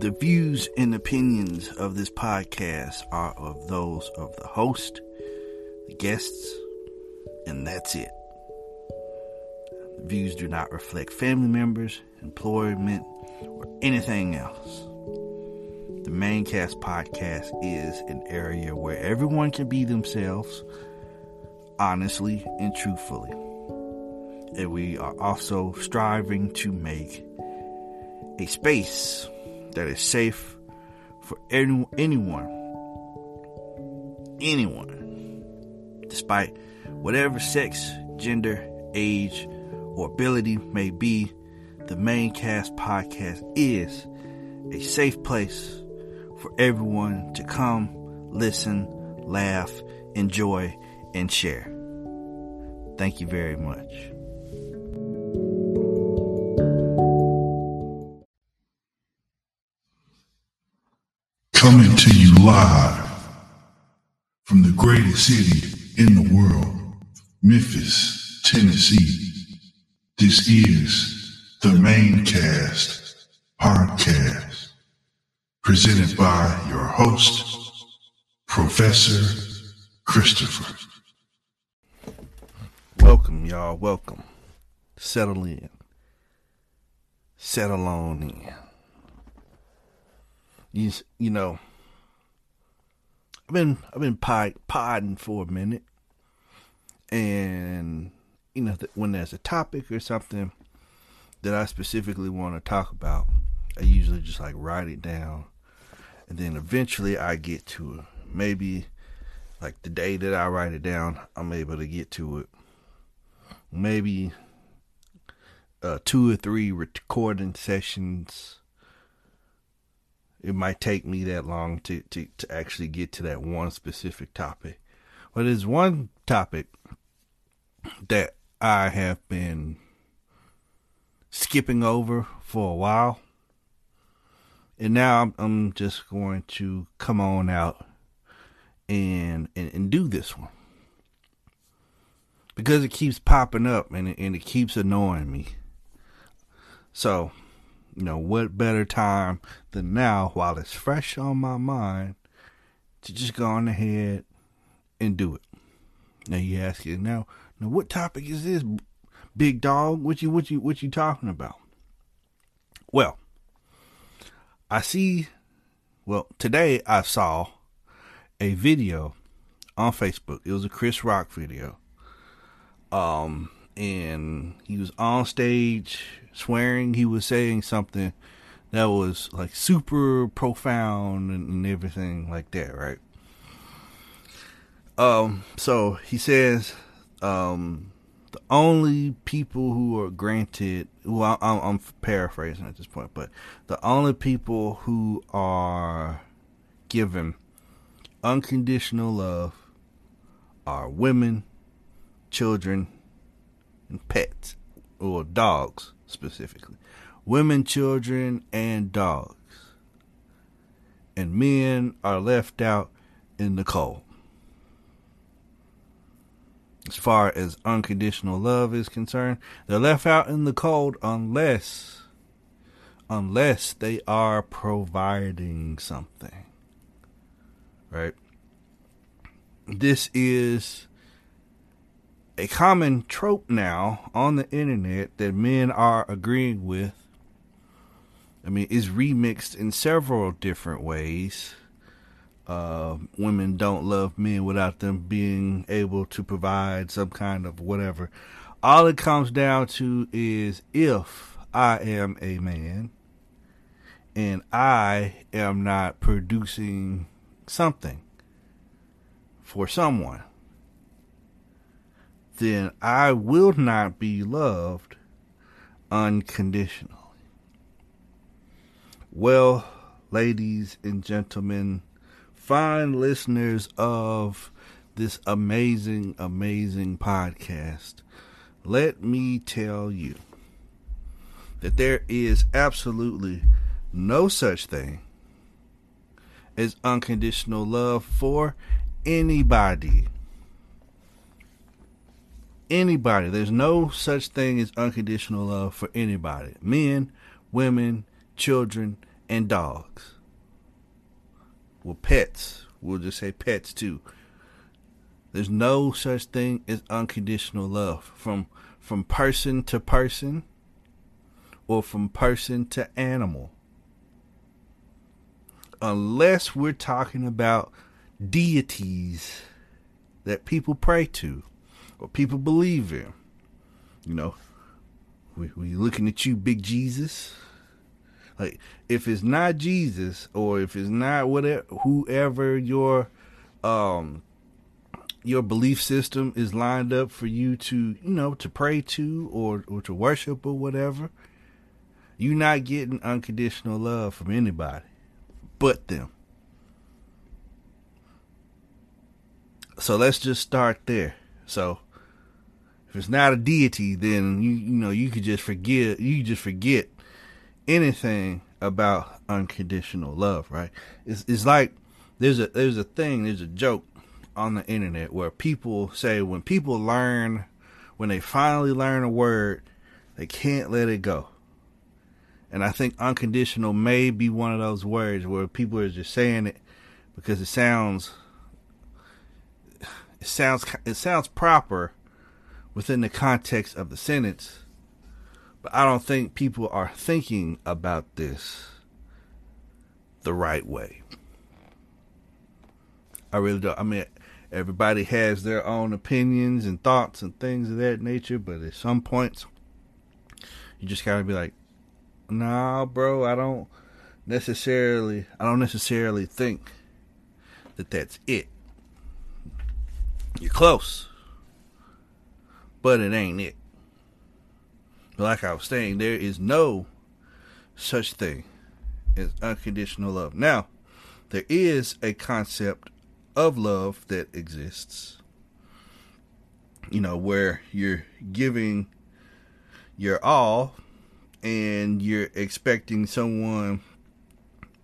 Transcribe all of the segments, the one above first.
The views and opinions of this podcast are of those of the host, the guests, and that's it. The views do not reflect family members, employment, or anything else. The ManeCast podcast is an area where everyone can be themselves honestly and truthfully. And we are also striving to make a space that is safe for any, anyone, anyone, despite whatever sex, gender, age, or ability may be. The Mane Cast podcast is a safe place for everyone to come, listen, laugh, enjoy, and share. Thank you very much. Coming to you live from the greatest city in the world, Memphis, Tennessee. This is the ManeCast podcast, presented by your host, Professor Christopher. Welcome, y'all. Welcome. Settle in. Settle on in. You, you know, I've been I've been pod, podding for a minute, and you know when there's a topic or something that I specifically want to talk about, I usually just like write it down, and then eventually I get to it. Maybe like the day that I write it down, I'm able to get to it. Maybe uh, two or three recording sessions it might take me that long to, to, to actually get to that one specific topic. But there's one topic that I have been skipping over for a while. And now I'm, I'm just going to come on out and, and, and do this one. Because it keeps popping up and it, and it keeps annoying me. So you know, what better time than now while it's fresh on my mind to just go on ahead and do it. Now you ask it now, now what topic is this, big dog? What you what you what you talking about? Well, I see well, today I saw a video on Facebook. It was a Chris Rock video. Um and he was on stage swearing he was saying something that was like super profound and, and everything like that, right? Um, so he says, um, the only people who are granted, well, I'm, I'm paraphrasing at this point, but the only people who are given unconditional love are women, children, and pets, or dogs specifically. Women, children, and dogs. And men are left out in the cold. As far as unconditional love is concerned, they're left out in the cold unless unless they are providing something. Right? This is a common trope now on the internet that men are agreeing with. I mean, is remixed in several different ways. Uh, women don't love men without them being able to provide some kind of whatever. All it comes down to is if I am a man and I am not producing something for someone then I will not be loved unconditionally. Well, ladies and gentlemen, fine listeners of this amazing, amazing podcast, let me tell you that there is absolutely no such thing as unconditional love for anybody anybody. There's no such thing as unconditional love for anybody men, women, children, and dogs. Well, pets. We'll just say pets too. There's no such thing as unconditional love from from person to person or from person to animal. Unless we're talking about deities that people pray to or people believe in. You know, we we looking at you, big Jesus. Like if it's not Jesus or if it's not whatever whoever your um your belief system is lined up for you to, you know, to pray to or or to worship or whatever, you're not getting unconditional love from anybody but them. So let's just start there. So if it's not a deity, then you you know you could just forget you just forget anything about unconditional love, right? It's it's like there's a there's a thing, there's a joke on the internet where people say when people learn when they finally learn a word, they can't let it go. And I think unconditional may be one of those words where people are just saying it because it sounds it sounds it sounds proper within the context of the sentence, but I don't think people are thinking about this the right way. I really don't. I mean, everybody has their own opinions and thoughts and things of that nature, but at some points, you just gotta be like, nah, bro, I don't necessarily, I don't necessarily think that that's it. You're close, but it ain't it. Like I was saying, there is no such thing as unconditional love. Now, there is a concept of love that exists, you know, where you're giving your all and you're expecting someone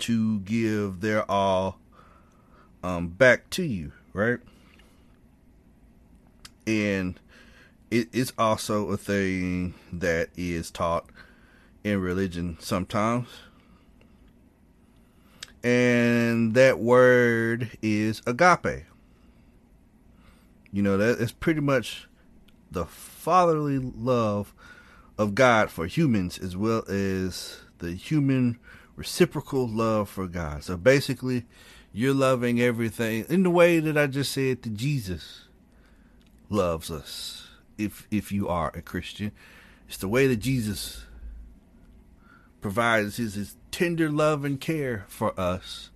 to give their all um, back to you, right? And it is also a thing that is taught in religion sometimes. And that word is agape. You know, that is pretty much the fatherly love of God for humans as well as the human reciprocal love for God. So basically, you're loving everything in the way that I just said to Jesus loves us. If if you are a Christian, it's the way that Jesus provides his, his tender love and care for us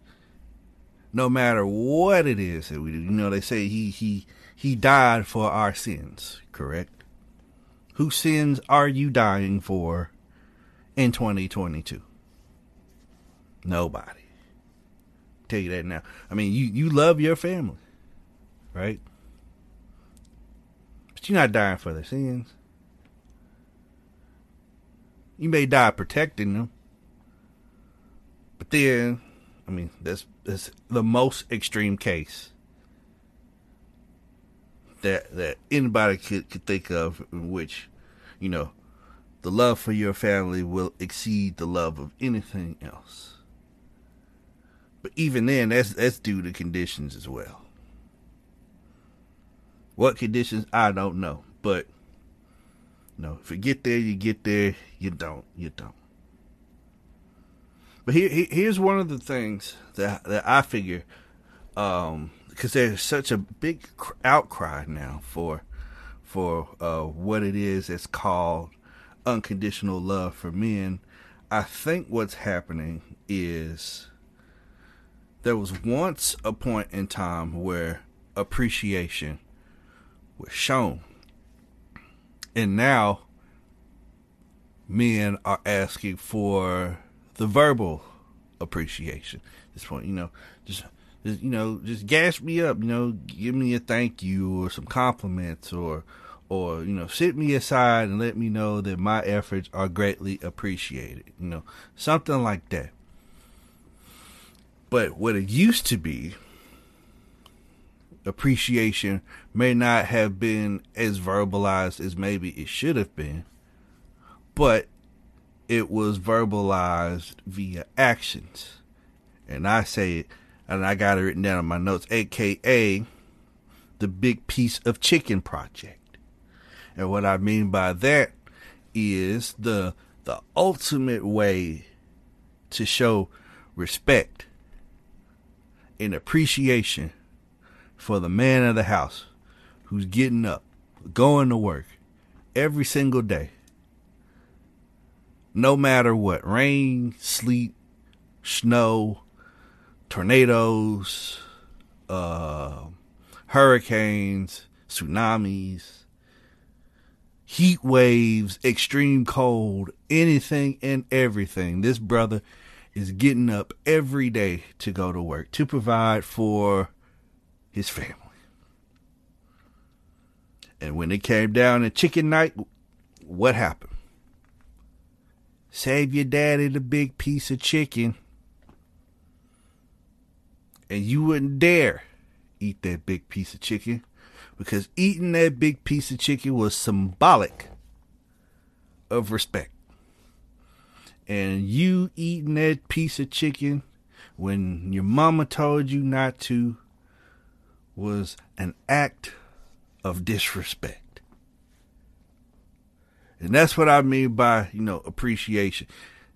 no matter what it is that we do. You know, they say he he he died for our sins, correct? Whose sins are you dying for in 2022? Nobody. Tell you that now. I mean, you, you love your family, right? You're not dying for their sins. You may die protecting them. But then, I mean, that's, that's the most extreme case that that anybody could, could think of in which, you know, the love for your family will exceed the love of anything else. But even then, that's that's due to conditions as well. What conditions I don't know, but you know, if you get there, you get there. You don't, you don't. But here, here's one of the things that that I figure um, because there's such a big outcry now for for uh, what it is that's called unconditional love for men. I think what's happening is there was once a point in time where appreciation was shown, and now men are asking for the verbal appreciation. At this point, you know, just just, you know, just gas me up, you know, give me a thank you or some compliments or or you know, sit me aside and let me know that my efforts are greatly appreciated, you know, something like that. But what it used to be, appreciation may not have been as verbalized as maybe it should have been, but it was verbalized via actions. And I say it, and I got it written down in my notes, aka the Big Piece of Chicken Project. And what I mean by that is the the ultimate way to show respect and appreciation for the man of the house who's getting up, going to work every single day. No matter what rain, sleet, snow, tornadoes, uh, hurricanes, tsunamis, heat waves, extreme cold, anything and everything. This brother is getting up every day to go to work to provide for his family. And when it came down to chicken night, what happened? Save your daddy the big piece of chicken. And you wouldn't dare eat that big piece of chicken because eating that big piece of chicken was symbolic of respect. And you eating that piece of chicken when your mama told you not to was an act of disrespect. And that's what I mean by, you know, appreciation.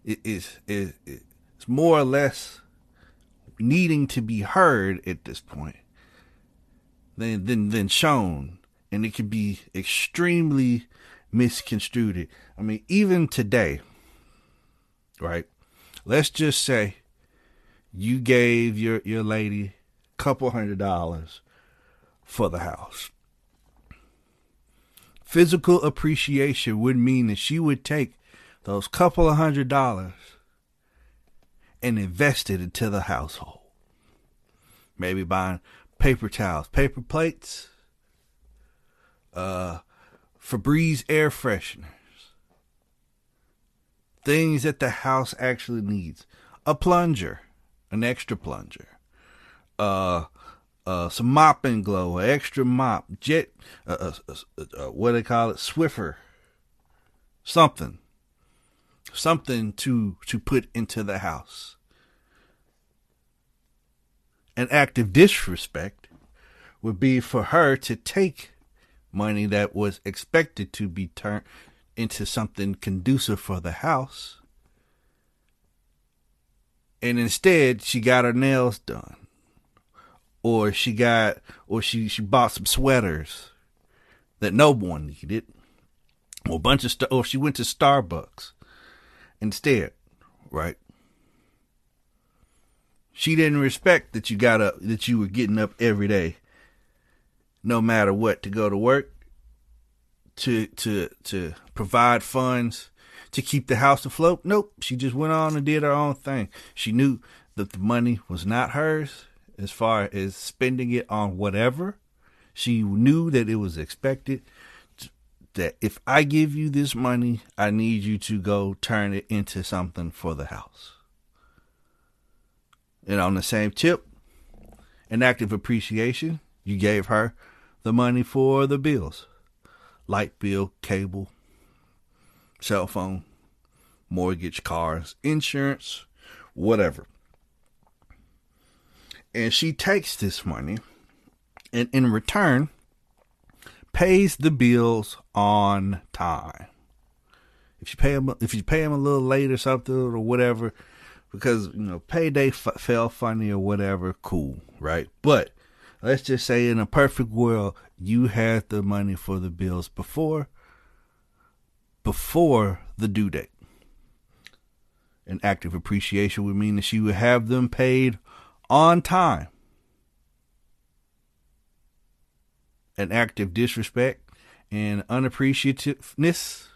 It is it, it's more or less needing to be heard at this point than than than shown. And it can be extremely misconstrued. I mean, even today, right? Let's just say you gave your, your lady a couple hundred dollars for the house. Physical appreciation would mean that she would take those couple of hundred dollars and invest it into the household. Maybe buying paper towels, paper plates, uh, Febreze air fresheners, things that the house actually needs. A plunger, an extra plunger, uh, uh, some Mop & Glo, an extra mop, jet, uh, uh, uh, uh, what they call it, Swiffer, something, something to to put into the house. An act of disrespect would be for her to take money that was expected to be turned into something conducive for the house. And instead, she got her nails done. Or she got, or she, she bought some sweaters that no one needed. Or a bunch of stuff, or she went to Starbucks instead, right? She didn't respect that you got up, that you were getting up every day no matter what to go to work to to to provide funds to keep the house afloat nope she just went on and did her own thing she knew that the money was not hers as far as spending it on whatever she knew that it was expected that if i give you this money i need you to go turn it into something for the house and on the same tip an act of appreciation you gave her the money for the bills light bill, cable, cell phone, mortgage, cars, insurance, whatever. And she takes this money and in return pays the bills on time. If you pay them, if you pay them a little late or something or whatever, because you know payday f- fell funny or whatever, cool, right? But let's just say in a perfect world, you had the money for the bills before before the due date. An act of appreciation would mean that she would have them paid on time. An act of disrespect and unappreciativeness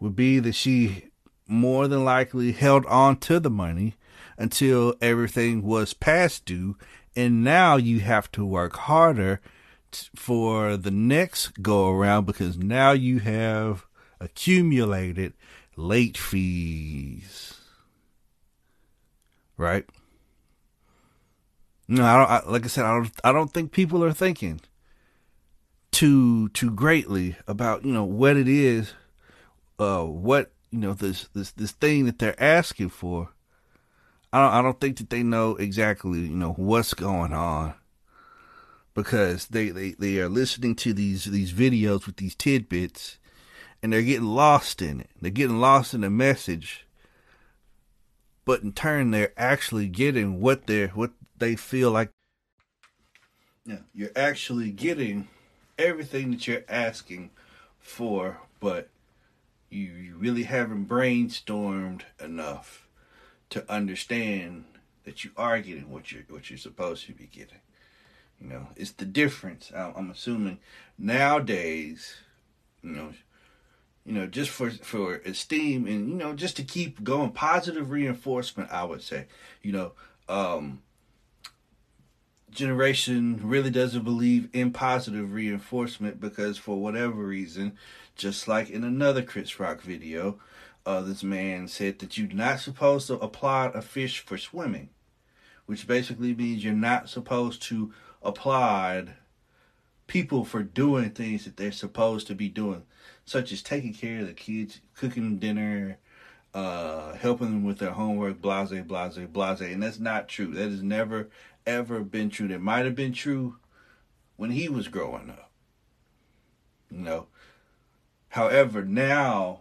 would be that she more than likely held on to the money until everything was past due and now you have to work harder t- for the next go around because now you have accumulated late fees. Right? No, I don't. I, like I said, I don't. I don't think people are thinking too too greatly about you know what it is, uh, what you know this this this thing that they're asking for. I don't I don't think that they know exactly you know what's going on because they they they are listening to these these videos with these tidbits and they're getting lost in it. They're getting lost in the message. But in turn they're actually getting what they're what they feel like yeah, you're actually getting everything that you're asking for, but you, you really haven't brainstormed enough to understand that you are getting what you're what you're supposed to be getting. You know, it's the difference. I'm assuming nowadays, you know, you know, just for for esteem and you know, just to keep going, positive reinforcement. I would say, you know, um, generation really doesn't believe in positive reinforcement because for whatever reason, just like in another Chris Rock video, uh, this man said that you're not supposed to applaud a fish for swimming, which basically means you're not supposed to applaud people for doing things that they're supposed to be doing, such as taking care of the kids, cooking dinner, uh, helping them with their homework, blase, blase, blase. And that's not true. That is never, ever been true. That might have been true when he was growing up. You know. However, now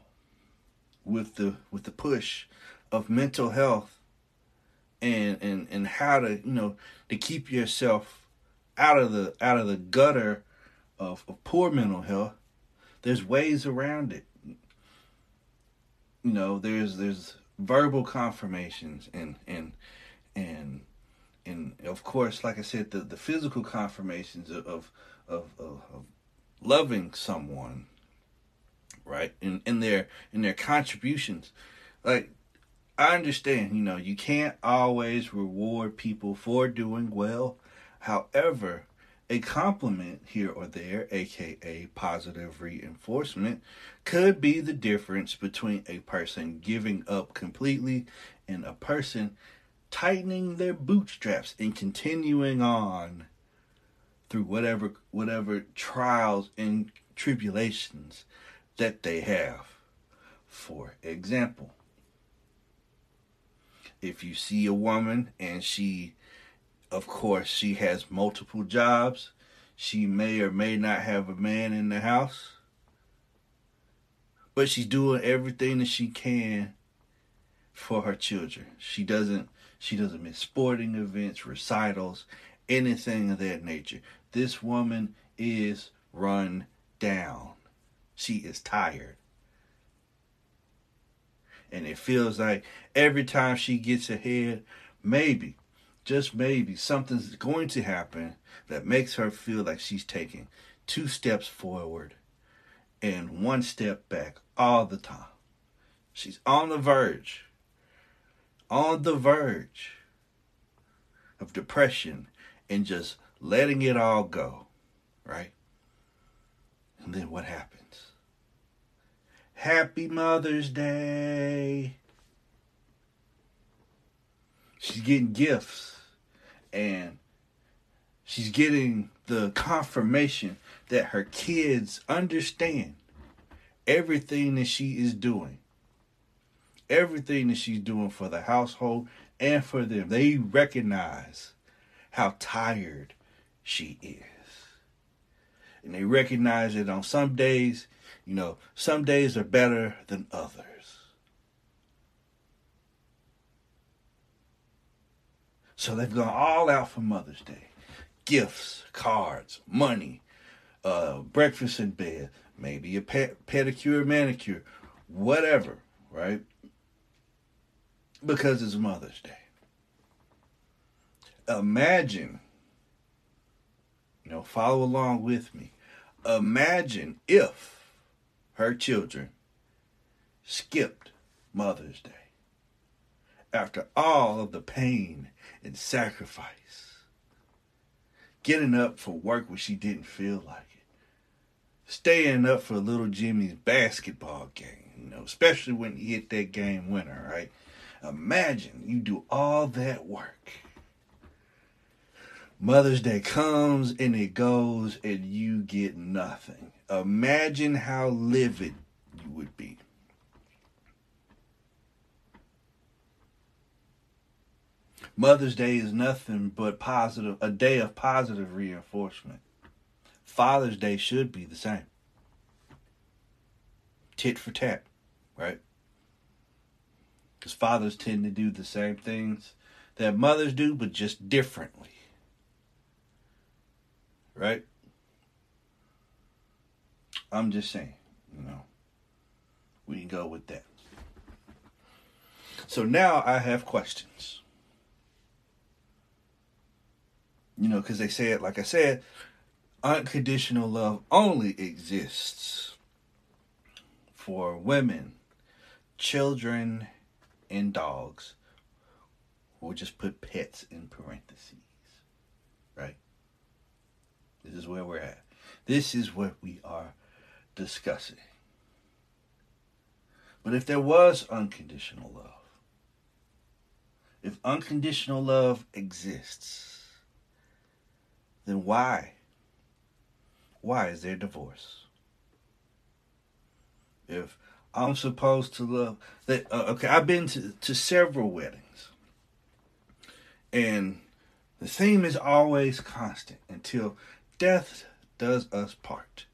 with the with the push of mental health and and and how to, you know, to keep yourself out of the out of the gutter of, of poor mental health, there's ways around it. You know, there's there's verbal confirmations and and and and of course, like I said, the, the physical confirmations of, of of, of, loving someone, right? In in their in their contributions, like I understand, you know, you can't always reward people for doing well. However, a compliment here or there, aka positive reinforcement, could be the difference between a person giving up completely and a person tightening their bootstraps and continuing on through whatever whatever trials and tribulations that they have. For example, if you see a woman and she of course she has multiple jobs, she may or may not have a man in the house, but she's doing everything that she can for her children. She doesn't she doesn't miss sporting events, recitals, anything of that nature. This woman is run down. She is tired. And it feels like every time she gets ahead, maybe, just maybe, something's going to happen that makes her feel like she's taking two steps forward and one step back all the time. She's on the verge on the verge of depression and just letting it all go, right? And then what happens? Happy Mother's Day. She's getting gifts and she's getting the confirmation that her kids understand everything that she is doing everything that she's doing for the household and for them. They recognize how tired she is. And they recognize that on some days, you know, some days are better than others. So they've gone all out for Mother's Day. Gifts, cards, money, uh, breakfast in bed, maybe a pedicure, manicure, whatever, right? Because it's Mother's Day. Imagine, you know, follow along with me. Imagine if her children skipped Mother's Day after all of the pain and sacrifice. Getting up for work when she didn't feel like it. Staying up for little Jimmy's basketball game, you know, especially when he hit that game winner, right? Imagine you do all that work. Mother's Day comes and it goes and you get nothing. Imagine how livid you would be. Mother's Day is nothing but positive, a day of positive reinforcement. Father's Day should be the same. Tit for tat, right? Because fathers tend to do the same things that mothers do, but just differently. Right? I'm just saying, you know, we can go with that. So now I have questions. You know, because they said, like I said, unconditional love only exists for women, children, and dogs. We'll just put pets in parentheses. Right? This is where we're at. This is what we are discussing. But if there was unconditional love, if unconditional love exists, then why? Why is there divorce? If I'm supposed to love that, uh, okay, I've been to, to several weddings, and the theme is always constant until death does us part.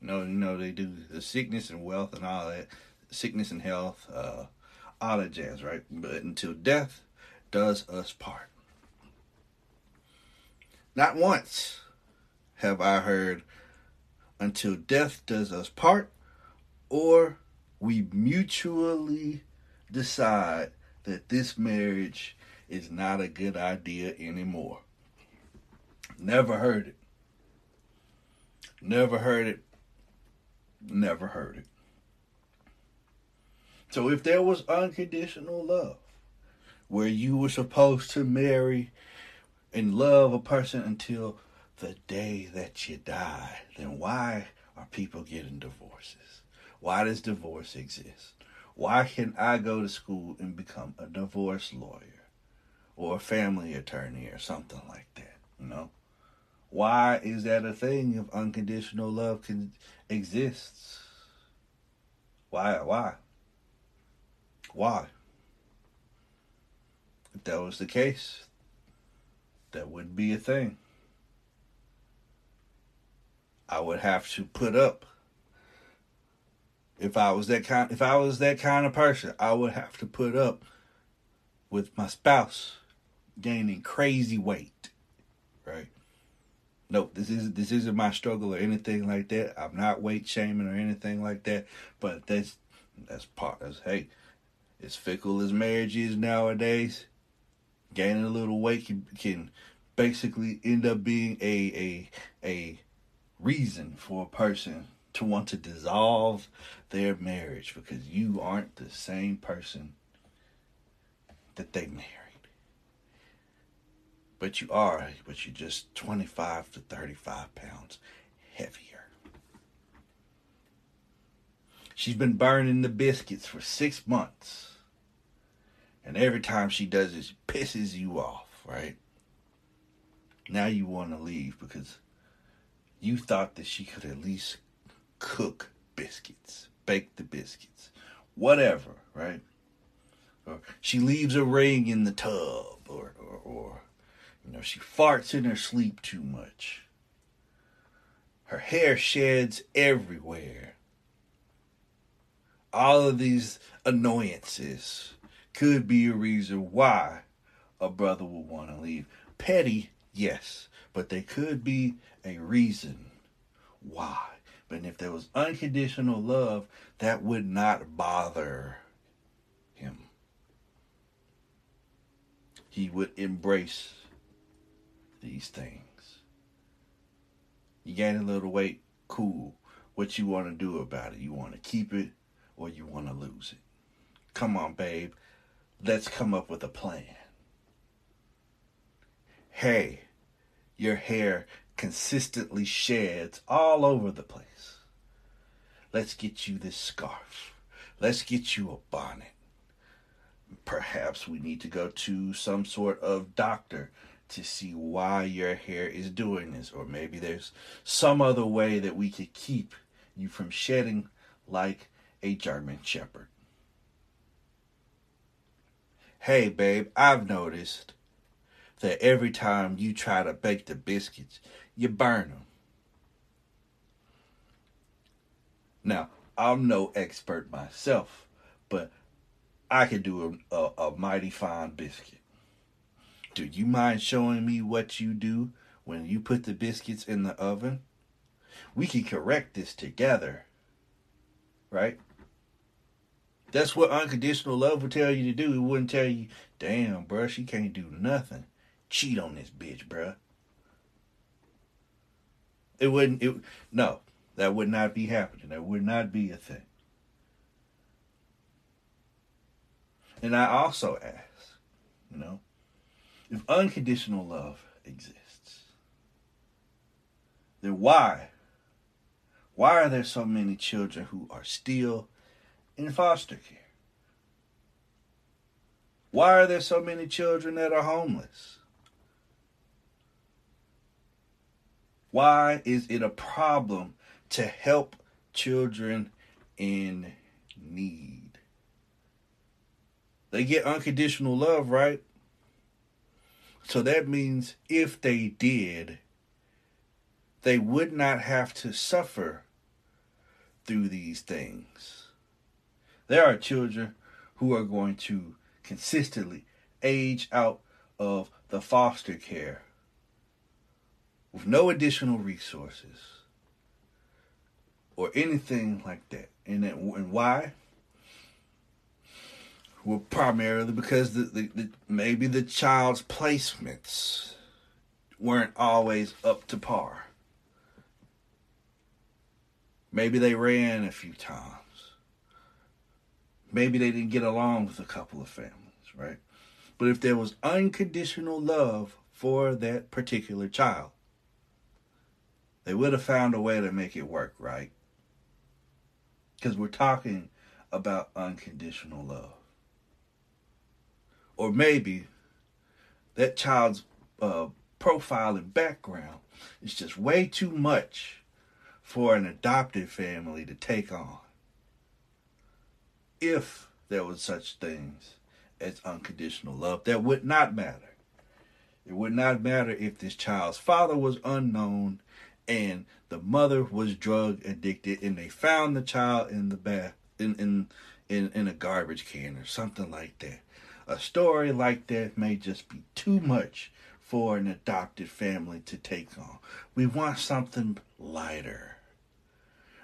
You know, you know they do the sickness and wealth and all that, sickness and health, uh, all that jazz, right? But until death does us part. Not once have I heard until death does us part, or we mutually decide that this marriage is not a good idea anymore. Never heard it. Never heard it. Never heard it. So if there was unconditional love, where you were supposed to marry and love a person until the day that you die, then why are people getting divorces? Why does divorce exist? Why can I go to school and become a divorce lawyer or a family attorney or something like that? You know? Why is that a thing if unconditional love can exists? Why why? Why? If that was the case, that would be a thing. I would have to put up if I was that kind if I was that kind of person, I would have to put up with my spouse gaining crazy weight. Right? Nope, this isn't this isn't my struggle or anything like that. I'm not weight shaming or anything like that. But that's that's part hey, as fickle as marriage is nowadays, gaining a little weight can, can basically end up being a a a reason for a person to want to dissolve their marriage because you aren't the same person that they married. But you are, but you're just 25 to 35 pounds heavier. She's been burning the biscuits for six months. And every time she does it, she pisses you off, right? Now you want to leave because you thought that she could at least cook biscuits, bake the biscuits, whatever, right? Or she leaves a ring in the tub, or, or, or you know, she farts in her sleep too much. Her hair sheds everywhere. All of these annoyances could be a reason why a brother would want to leave. Petty, yes, but they could be a reason why. But if there was unconditional love, that would not bother him. He would embrace these things. You gain a little weight, cool. What you want to do about it? You want to keep it or you want to lose it? Come on, babe. Let's come up with a plan. Hey, your hair consistently sheds all over the place. Let's get you this scarf. Let's get you a bonnet. Perhaps we need to go to some sort of doctor to see why your hair is doing this, or maybe there's some other way that we could keep you from shedding like a German Shepherd. Hey, babe, I've noticed that every time you try to bake the biscuits, you burn them. Now, I'm no expert myself, but I can do a, a, a mighty fine biscuit. Do you mind showing me what you do when you put the biscuits in the oven? We can correct this together, right? That's what unconditional love would tell you to do. It wouldn't tell you, damn, bruh, she can't do nothing. Cheat on this bitch, bruh. It wouldn't, it, no, that would not be happening. That would not be a thing. And I also ask, you know, if unconditional love exists, then why? Why are there so many children who are still in foster care? Why are there so many children that are homeless? Why is it a problem to help children in need? They get unconditional love, right? So that means if they did, they would not have to suffer through these things. There are children who are going to consistently age out of the foster care with no additional resources or anything like that. And, that, and why? Well, primarily because the, the, the, maybe the child's placements weren't always up to par. Maybe they ran a few times. Maybe they didn't get along with a couple of families, right? But if there was unconditional love for that particular child, they would have found a way to make it work, right? Because we're talking about unconditional love. Or maybe that child's uh, profile and background is just way too much for an adopted family to take on. If there was such things as unconditional love, that would not matter. It would not matter if this child's father was unknown and the mother was drug addicted and they found the child in the bath in in in, in a garbage can or something like that. A story like that may just be too much for an adopted family to take on. We want something lighter.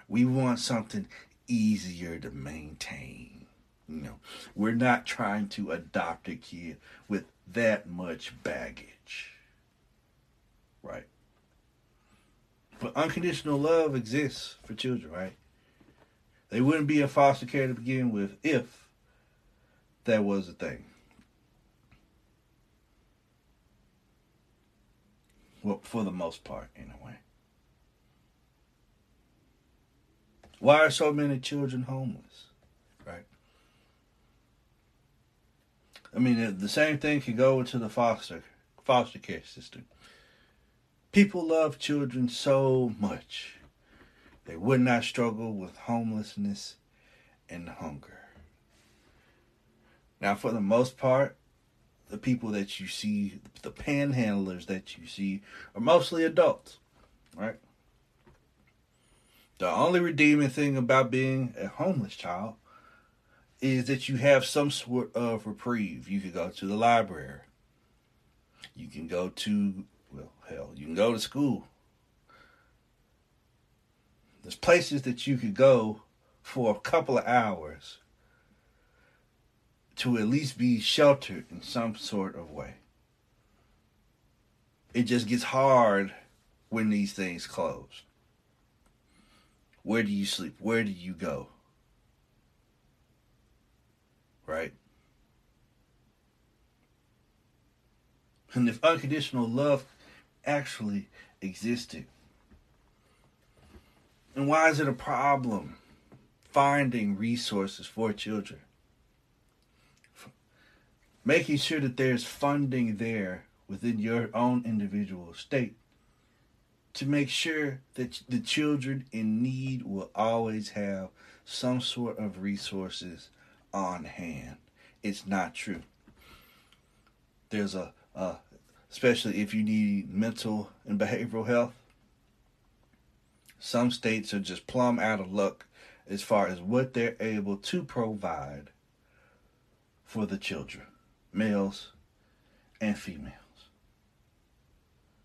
We want something easier to maintain. You know, we're not trying to adopt a kid with that much baggage. Right? But unconditional love exists for children, right? They wouldn't be in foster care to begin with if that was a thing. Well, for the most part, anyway. Why are so many children homeless? Right? I mean, the same thing could go into the foster foster care system. People love children so much. They would not struggle with homelessness and hunger. Now, for the most part, the people that you see, the panhandlers that you see, are mostly adults, right? The only redeeming thing about being a homeless child is that you have some sort of reprieve. You can go to the library. You can go to hell, you can go to school. There's places that you could go for a couple of hours to at least be sheltered in some sort of way. It just gets hard when these things close. Where do you sleep? Where do you go? Right? And if unconditional love actually existed. And why is it a problem finding resources for children? Making sure that there's funding there within your own individual state to make sure that the children in need will always have some sort of resources on hand. It's not true. There's a, a especially if you need mental and behavioral health. Some states are just plumb out of luck as far as what they're able to provide for the children, males and females.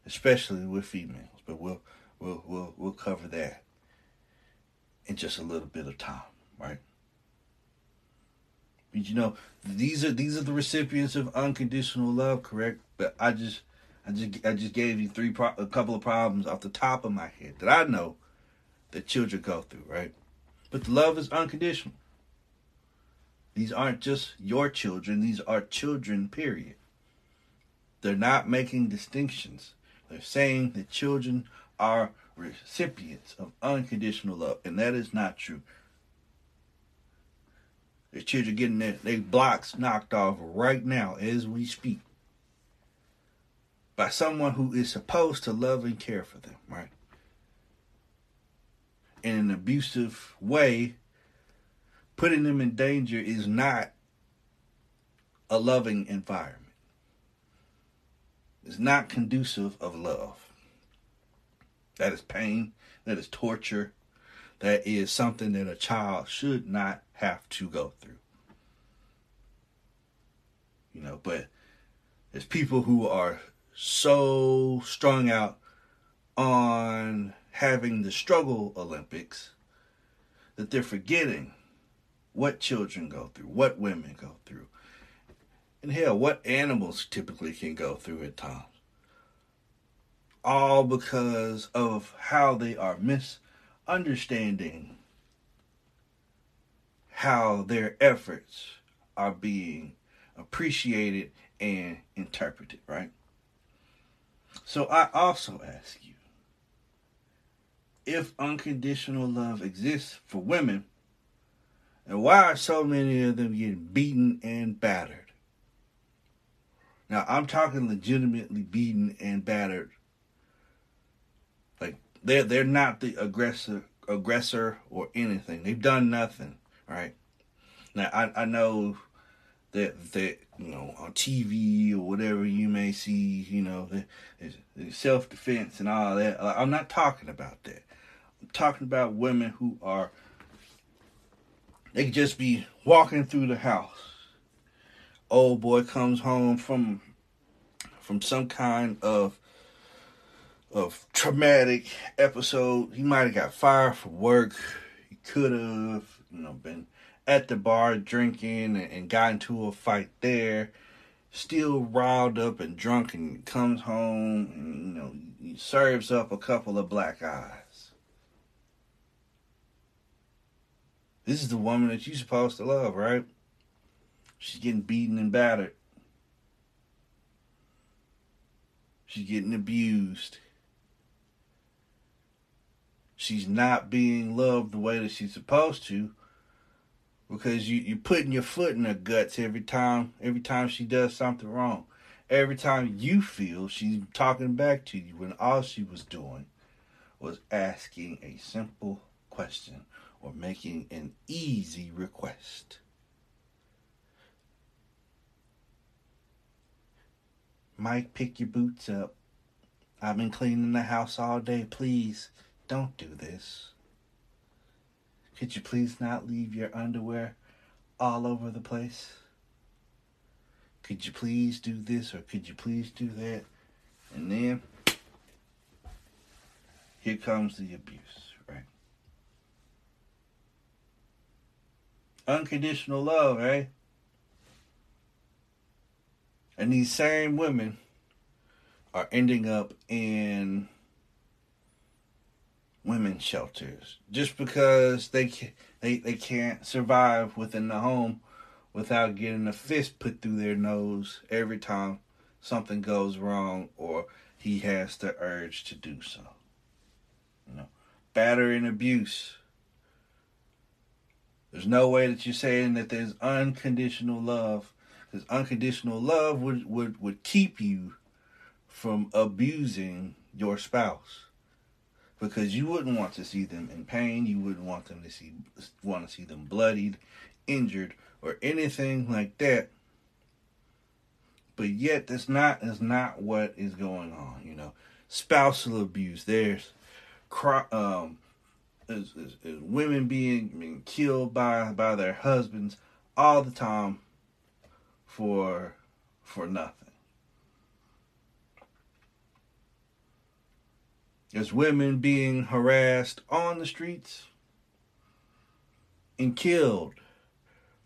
Especially with females, but we'll we'll we'll we'll cover that in just a little bit of time, right? But you know, these are these are the recipients of unconditional love, correct? But I just I just I just gave you three pro- a couple of problems off the top of my head that I know that children go through, right? But the love is unconditional. These aren't just your children, these are children, period. They're not making distinctions. They're saying that children are recipients of unconditional love, and that is not true. The children getting their, their blocks knocked off right now as we speak by someone who is supposed to love and care for them, right? In an abusive way, putting them in danger is not a loving environment. It's not conducive of love. That is pain, that is torture, that is something that a child should not have to go through. You know, but there's people who are so strung out on having the struggle Olympics that they're forgetting what children go through, what women go through, and hell, what animals typically can go through at times. All because of how they are misunderstanding how their efforts are being appreciated and interpreted, right? So I also ask you if unconditional love exists for women, and why are so many of them getting beaten and battered? Now, I'm talking legitimately beaten and battered. Like they're they're not the aggressor aggressor or anything. They've done nothing, right? Now I, I know that that you know on TV or whatever you may see, you know, self defense and all that. I'm not talking about that. I'm talking about women who are they could just be walking through the house. Old boy comes home from from some kind of of traumatic episode. He might have got fired from work. He could have, you know, been at the bar drinking and, got into a fight there, still riled up and drunk, and comes home and you know he serves up a couple of black eyes. This is the woman that you're supposed to love, right? She's getting beaten and battered. She's getting abused. She's not being loved the way that she's supposed to because you you putting your foot in her guts every time every time she does something wrong. Every time you feel she's talking back to you when all she was doing was asking a simple question or making an easy request. Mike, pick your boots up. I've been cleaning the house all day. Please don't do this. Could you please not leave your underwear all over the place? Could you please do this or could you please do that? And then here comes the abuse, right? Unconditional love, right? And these same women are ending up in women's shelters just because they they they can't survive within the home without getting a fist put through their nose every time something goes wrong or he has the urge to do so. You know, battery and abuse. There's no way that you're saying that there's unconditional love, because unconditional love would, would, would keep you from abusing your spouse because you wouldn't want to see them in pain. You wouldn't want them to see want to see them bloodied, injured, or anything like that. but yet that's not is not what is going on. You know, spousal abuse. There's um, is, is, is women being being killed by by their husbands all the time for for nothing. There's women being harassed on the streets and killed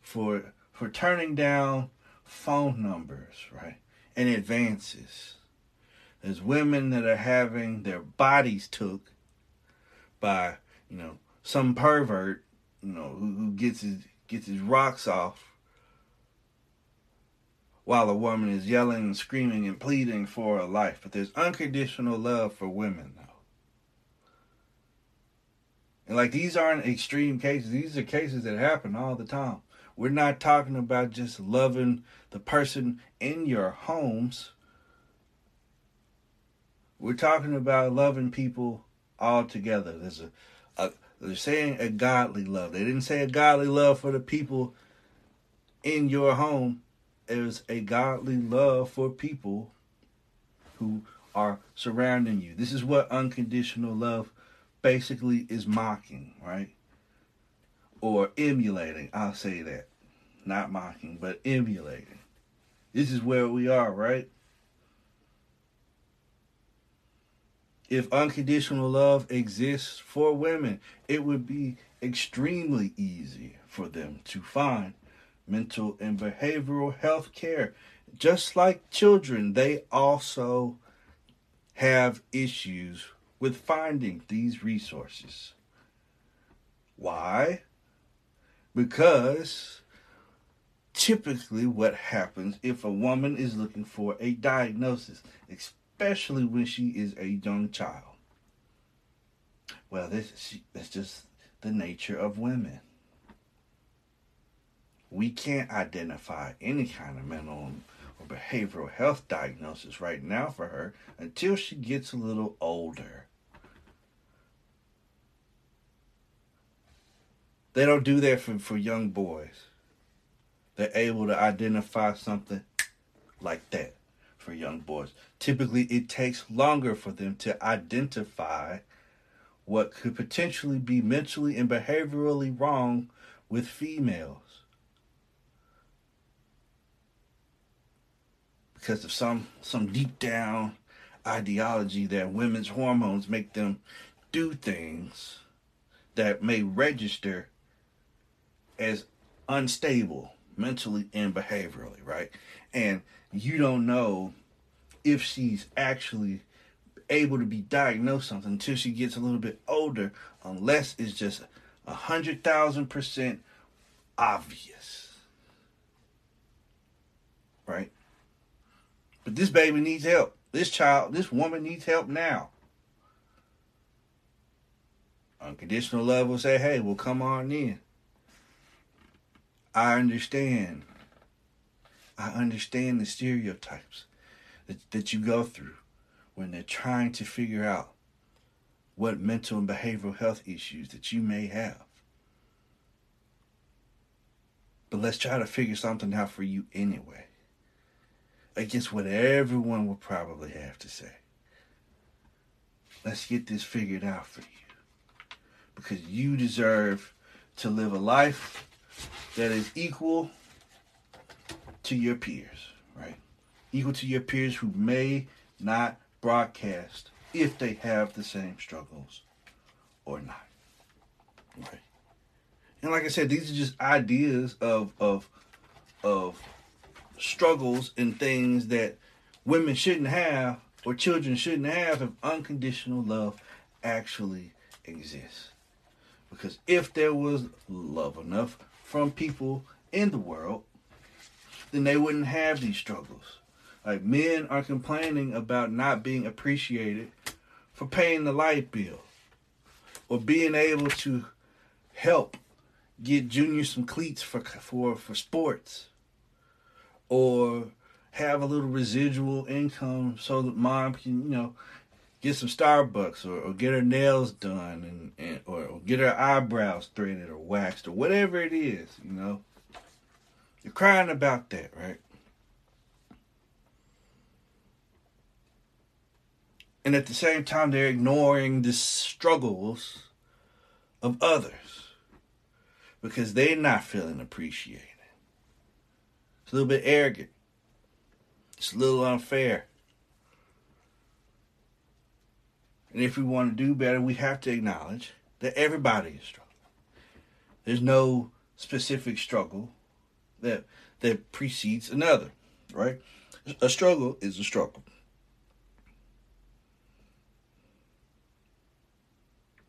for for turning down phone numbers, right? And advances. There's women that are having their bodies took by, you know, some pervert, you know, who, who gets his gets his rocks off while a woman is yelling and screaming and pleading for a life. But there's unconditional love for women. And like these aren't extreme cases, these are cases that happen all the time. We're not talking about just loving the person in your homes. We're talking about loving people all together. There's a, a they're saying a godly love. They didn't say a godly love for the people in your home. There's a godly love for people who are surrounding you. This is what unconditional love basically is mocking, right? Or emulating. I'll say that. Not mocking, but emulating. This is where we are, right? If unconditional love exists for women, it would be extremely easy for them to find mental and behavioral health care. Just like children, they also have issues with finding these resources. Why? Because typically what happens if a woman is looking for a diagnosis, especially when she is a young child. Well, this that's just the nature of women. We can't identify any kind of mental behavioral health diagnosis right now for her until she gets a little older. They don't do that for, for young boys. They're able to identify something like that for young boys. Typically, it takes longer for them to identify what could potentially be mentally and behaviorally wrong with females. Because of some some deep down ideology that women's hormones make them do things that may register as unstable mentally and behaviorally, right? And you don't know if she's actually able to be diagnosed something until she gets a little bit older, unless it's just a hundred thousand percent obvious. Right? But this baby needs help. This child, this woman needs help now. Unconditional love will say, hey, well, come on in. I understand. I understand the stereotypes that, that you go through when they're trying to figure out what mental and behavioral health issues that you may have. But let's try to figure something out for you anyway. Against what everyone will probably have to say. Let's get this figured out for you. Because you deserve to live a life that is equal to your peers, right? Equal to your peers who may not broadcast if they have the same struggles or not. Right. And like I said, these are just ideas of of of struggles and things that women shouldn't have or children shouldn't have if unconditional love actually exists. Because if there was love enough from people in the world, then they wouldn't have these struggles. Like men are complaining about not being appreciated for paying the light bill or being able to help get junior some cleats for for for sports or have a little residual income so that mom can, you know, get some Starbucks or, or get her nails done and, and or, or get her eyebrows threaded or waxed or whatever it is, you know. You're crying about that, right? And at the same time, they're ignoring the struggles of others because they're not feeling appreciated. It's a little bit arrogant. It's a little unfair. And if we want to do better, we have to acknowledge that everybody is struggling. There's no specific struggle that that precedes another, right? A struggle is a struggle.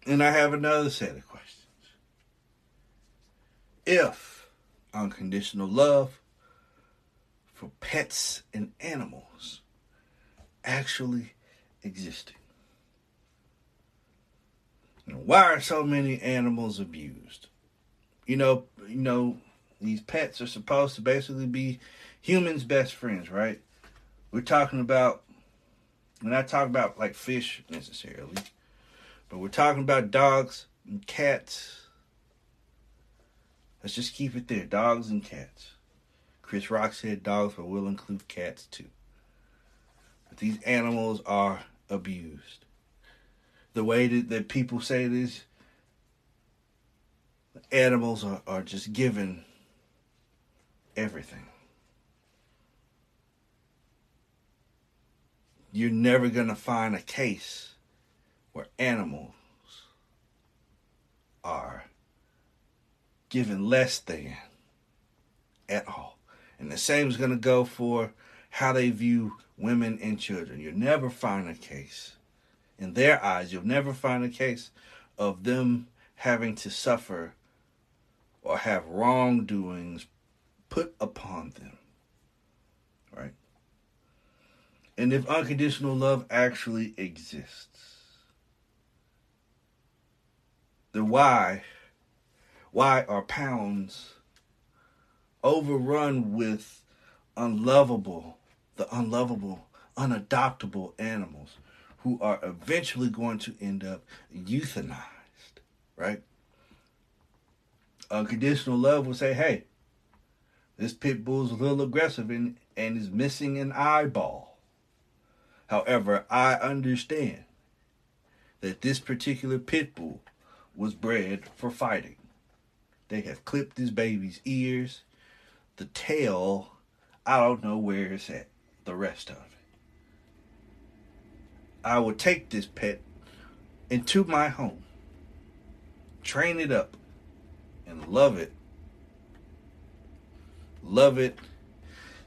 And I have another set of questions. If unconditional love for pets and animals actually existing, And why are so many animals abused? You know, you know, these pets are supposed to basically be humans' best friends, right? We're talking about when I talk about like fish necessarily, but we're talking about dogs and cats. Let's just keep it there. Dogs and cats. Chris Rock said dogs, but will include cats too. But these animals are abused. The way that, that people say this, animals are, are just given everything. You're never going to find a case where animals are given less than at all. And the same is going to go for how they view women and children. You'll never find a case, in their eyes, you'll never find a case of them having to suffer or have wrongdoings put upon them. Right? And if unconditional love actually exists, then why why are pounds overrun with unlovable, the unlovable, unadoptable animals who are eventually going to end up euthanized, right? Unconditional love will say, hey, this pit bull's a little aggressive and, and is missing an eyeball. However, I understand that this particular pit bull was bred for fighting. They have clipped this baby's ears. The tail, I don't know where it's at. The rest of it. I will take this pet into my home, train it up, and love it. Love it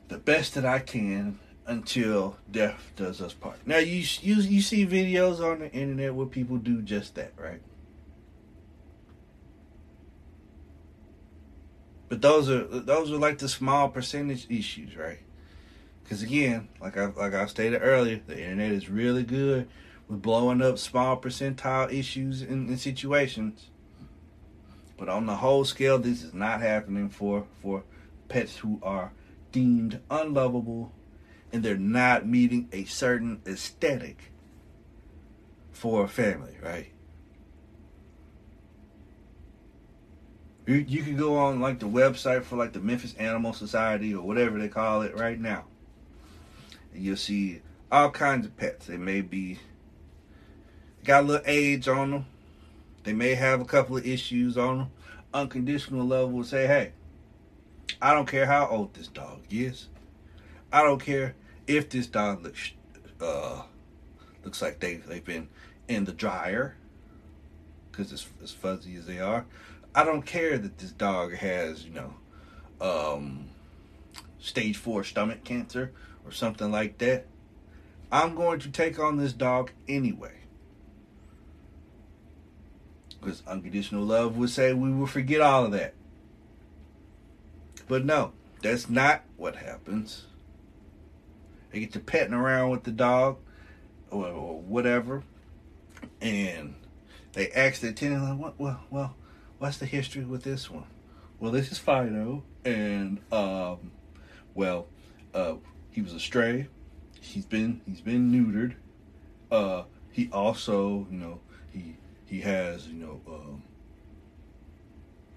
the best that I can until death does us part. Now you you you see videos on the internet where people do just that, right? But those are those are like the small percentage issues, right? Because again, like I like I stated earlier, the internet is really good with blowing up small percentile issues in situations. But on the whole scale, this is not happening for for pets who are deemed unlovable and they're not meeting a certain aesthetic for a family, right? You, you can go on like the website for like the Memphis Animal Society or whatever they call it right now. And you'll see all kinds of pets. They may be got a little age on them. They may have a couple of issues on them. Unconditional love will say, hey, I don't care how old this dog is. I don't care if this dog looks uh, looks like they they've been in the dryer because it's as fuzzy as they are. I don't care that this dog has you know um, stage four stomach cancer or something like that. I'm going to take on this dog anyway. Because unconditional love would say we will forget all of that. But no, that's not what happens. They get to petting around with the dog or, whatever, and they ask the attendant, like, what, well, well, what's the history with this one? Well, this is Fido, and um, well, uh, he was a stray. He's been he's been neutered. Uh, he also, you know, he he has you know um,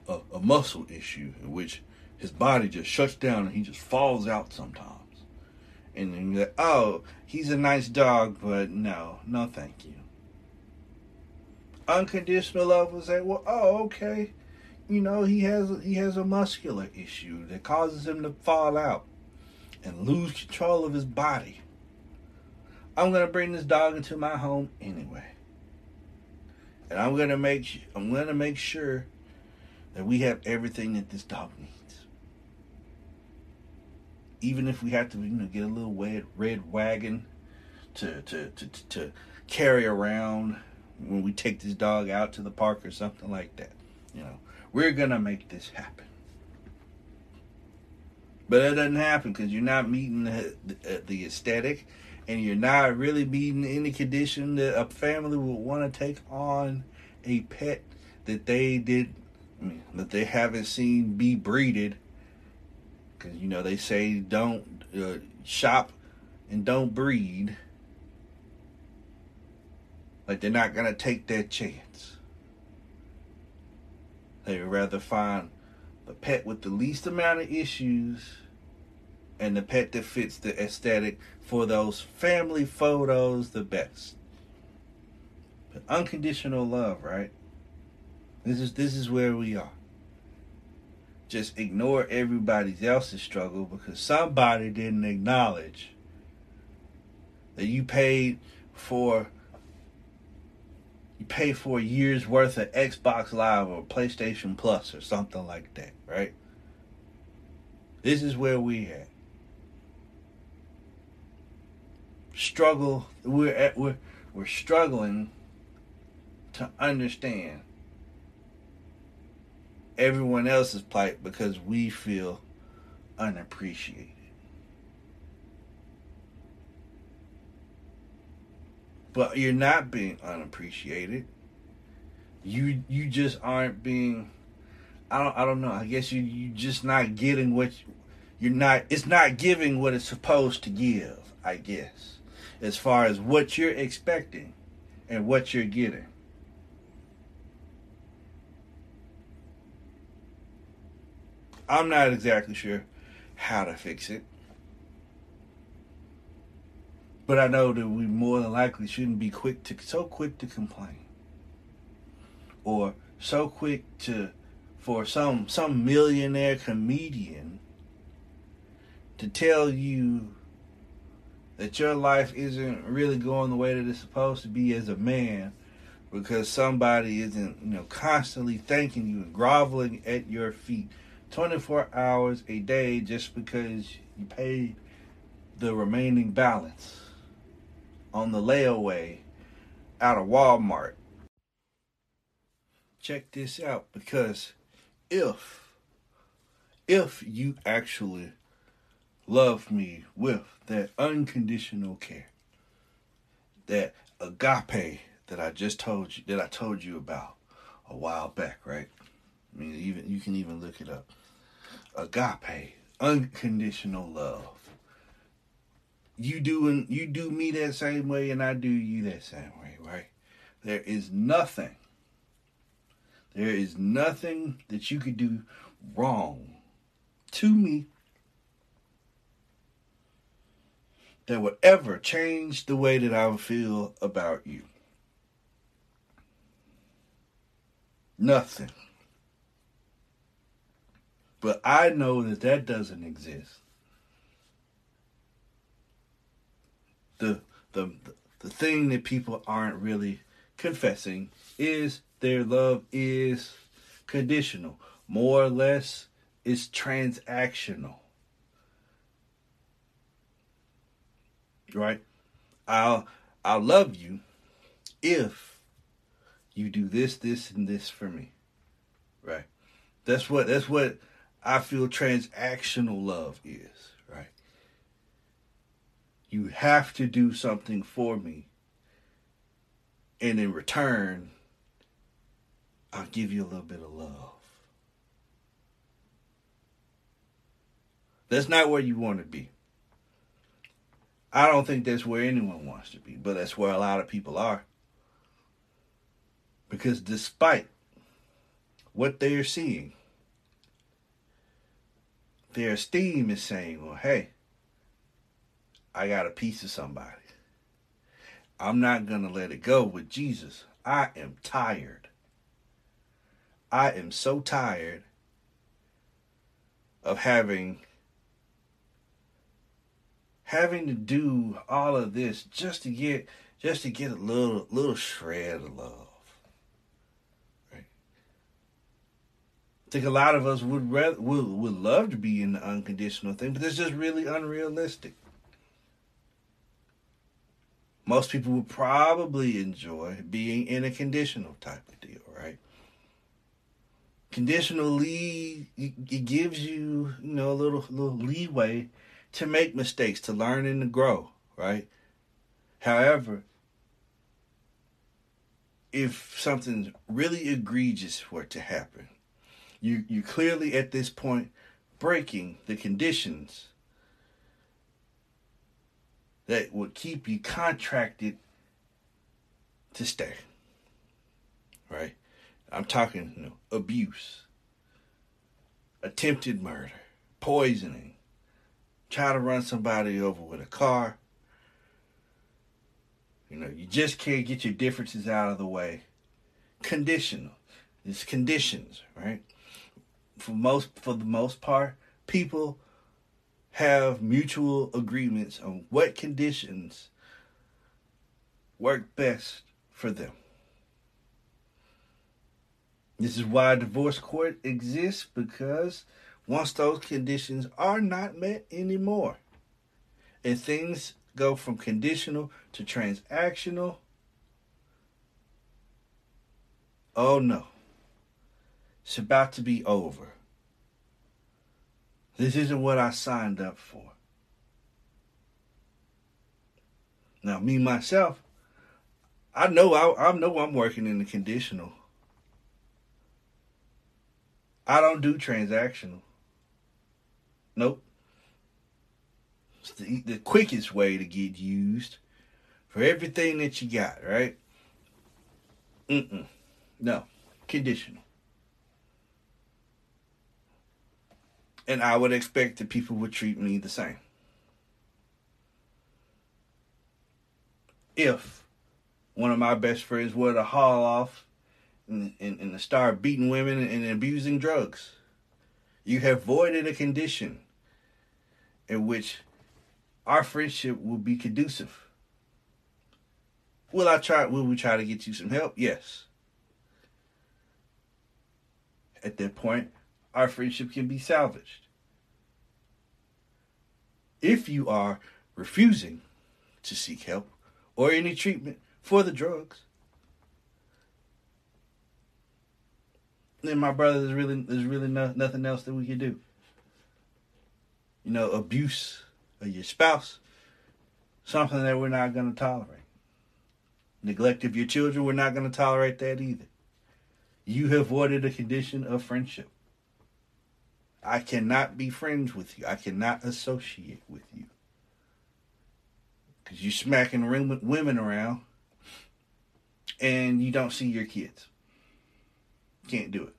a, a muscle issue in which his body just shuts down and he just falls out sometimes. And then you're like, oh, he's a nice dog, but no, no, thank you. Unconditional love will say, well, oh, okay, you know, he has he has a muscular issue that causes him to fall out and lose control of his body. I'm gonna bring this dog into my home anyway, and I'm gonna make I'm gonna make sure that we have everything that this dog needs. Even if we have to, you know, get a little red red wagon to to to, to carry around when we take this dog out to the park or something like that, you know, we're gonna make this happen. But that doesn't happen because you're not meeting the, the, uh, the aesthetic and you're not really meeting any condition that a family would want to take on a pet that they did I mean, that they haven't seen be breeded. Because you know they say don't uh, shop and don't breed like they're not gonna take that chance they would rather find the pet with the least amount of issues and the pet that fits the aesthetic for those family photos the best. But unconditional love, right? This is this is where we are. Just ignore everybody else's struggle because somebody didn't acknowledge that you paid for you pay for a year's worth of Xbox Live or PlayStation Plus or something like that, right? This is where we at. Struggle. We're at. We're we're struggling to understand everyone else's plight because we feel unappreciated. But you're not being unappreciated. You you just aren't being I don't I don't know. I guess you you just not getting what you, you're not it's not giving what it's supposed to give, I guess. As far as what you're expecting and what you're getting. I'm not exactly sure how to fix it. But I know that we more than likely shouldn't be quick to so quick to complain. Or so quick to for some some millionaire comedian to tell you that your life isn't really going the way that it's supposed to be as a man because somebody isn't, you know, constantly thanking you and groveling at your feet 24 hours a day just because you paid the remaining balance on the layaway out of Walmart. Check this out because if if you actually love me with that unconditional care, that agape that I just told you that I told you about a while back, right? I mean, even you can even look it up. Agape, unconditional love you do you do me that same way and I do you that same way, right? There is nothing. There is nothing that you could do wrong to me that would ever change the way that I would feel about you. Nothing. But I know that that doesn't exist. The the the thing that people aren't really confessing is their love is conditional. More or less is transactional. Right? I'll I'll love you if you do this, this, and this for me. Right? That's what that's what I feel transactional love is. You have to do something for me. And in return, I'll give you a little bit of love. That's not where you want to be. I don't think that's where anyone wants to be, but that's where a lot of people are. Because despite what they are seeing, their esteem is saying, well, hey, I got a piece of somebody. I'm not going to let it go with Jesus. I am tired. I am so tired of having having to do all of this just to get just to get a little little shred of love. Right? I think a lot of us would rather would, would love to be in the unconditional thing, but it's just really unrealistic. Most people would probably enjoy being in a conditional type of deal, right? Conditional lead it gives you, you know, a little little leeway to make mistakes, to learn and to grow, right? However, if something really egregious were to happen, you you clearly at this point breaking the conditions that would keep you contracted to stay. Right? I'm talking you know, abuse, attempted murder, poisoning, try to run somebody over with a car. You know, you just can't get your differences out of the way. Conditional. It's conditions, right? For most for the most part, people have mutual agreements on what conditions work best for them. This is why divorce court exists because once those conditions are not met anymore and things go from conditional to transactional, oh no, it's about to be over. This isn't what I signed up for. Now, me myself, I know I, I know I'm working in the conditional. I don't do transactional. Nope. It's the, the quickest way to get used for everything that you got, right? Mm-mm. No. Conditional. And I would expect that people would treat me the same. If one of my best friends were to haul off and, and, and start beating women and abusing drugs, you have voided a condition in which our friendship will be conducive. Will I try will we try to get you some help? Yes. At that point, our friendship can be salvaged. If you are refusing to seek help or any treatment for the drugs, then my brother, there's really there's really no, nothing else that we can do. You know, abuse of your spouse, something that we're not going to tolerate. Neglect of your children, we're not going to tolerate that either. You have voided a condition of friendship. I cannot be friends with you. I cannot associate with you. Because you're smacking women around and you don't see your kids. Can't do it.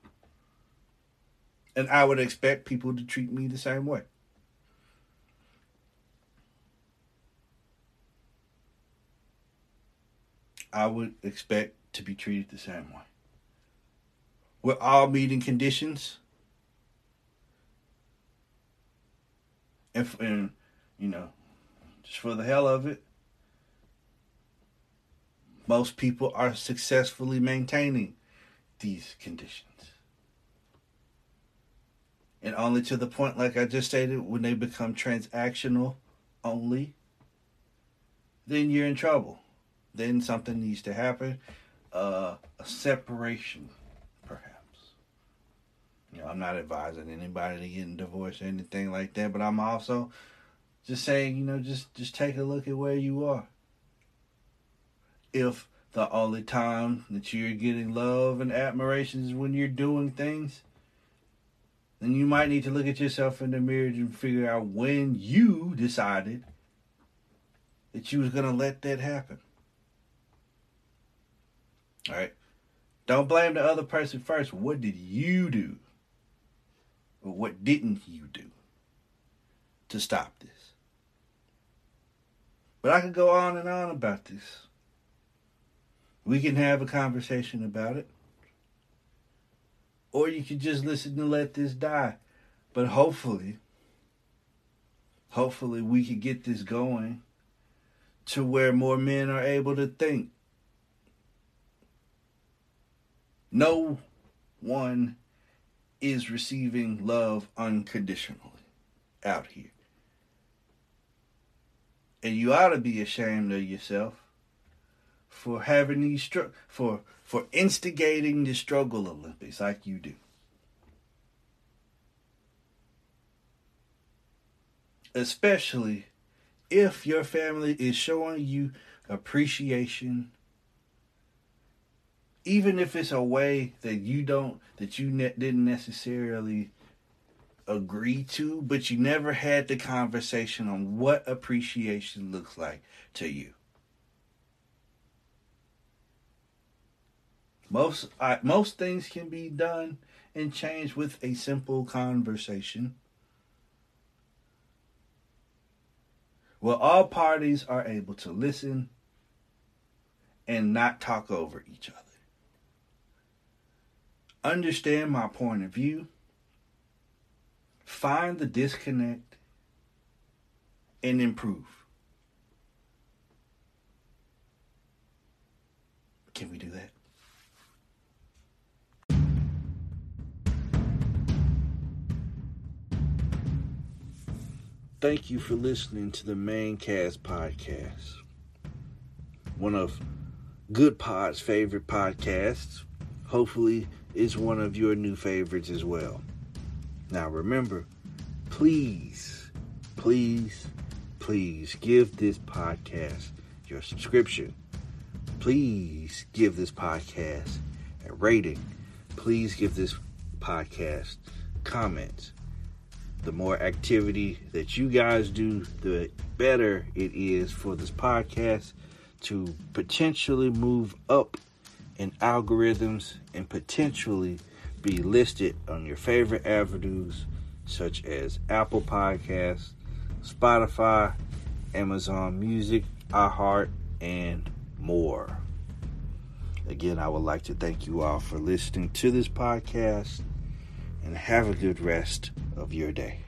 And I would expect people to treat me the same way. I would expect to be treated the same way. We're all meeting conditions if and you know, just for the hell of it, most people are successfully maintaining these conditions. And only to the point, like I just stated, when they become transactional only, then you're in trouble. Then something needs to happen. Uh, a separation know, I'm not advising anybody to get a divorce or anything like that, but I'm also just saying, you know, just just take a look at where you are. If the only time that you're getting love and admiration is when you're doing things, then you might need to look at yourself in the mirror and figure out when you decided that you was gonna let that happen. All right. Don't blame the other person first. What did you do? But what didn't you do to stop this? But I could go on and on about this. We can have a conversation about it. Or you could just listen to let this die. But hopefully, hopefully we could get this going to where more men are able to think. No one is receiving love unconditionally out here. And you ought to be ashamed of yourself for having these str- for for instigating the struggle Olympics like you do. Especially if your family is showing you appreciation even if it's a way that you don't that you ne- didn't necessarily agree to but you never had the conversation on what appreciation looks like to you. Most I, most things can be done and changed with a simple conversation. Where all parties are able to listen and not talk over each other understand my point of view, find the disconnect, and improve. Can we do that? Thank you for listening to the Mane Cast Podcast. One of Goodpods' favorite podcasts. Hopefully, is one of your new favorites as well. Now remember, please, please, please give this podcast your subscription. Please give this podcast a rating. Please give this podcast comments. The more activity that you guys do, the better it is for this podcast to potentially move up in algorithms and potentially be listed on your favorite avenues such as Apple Podcasts, Spotify, Amazon Music, iHeart, and more. Again, I would like to thank you all for listening to this podcast and have a good rest of your day.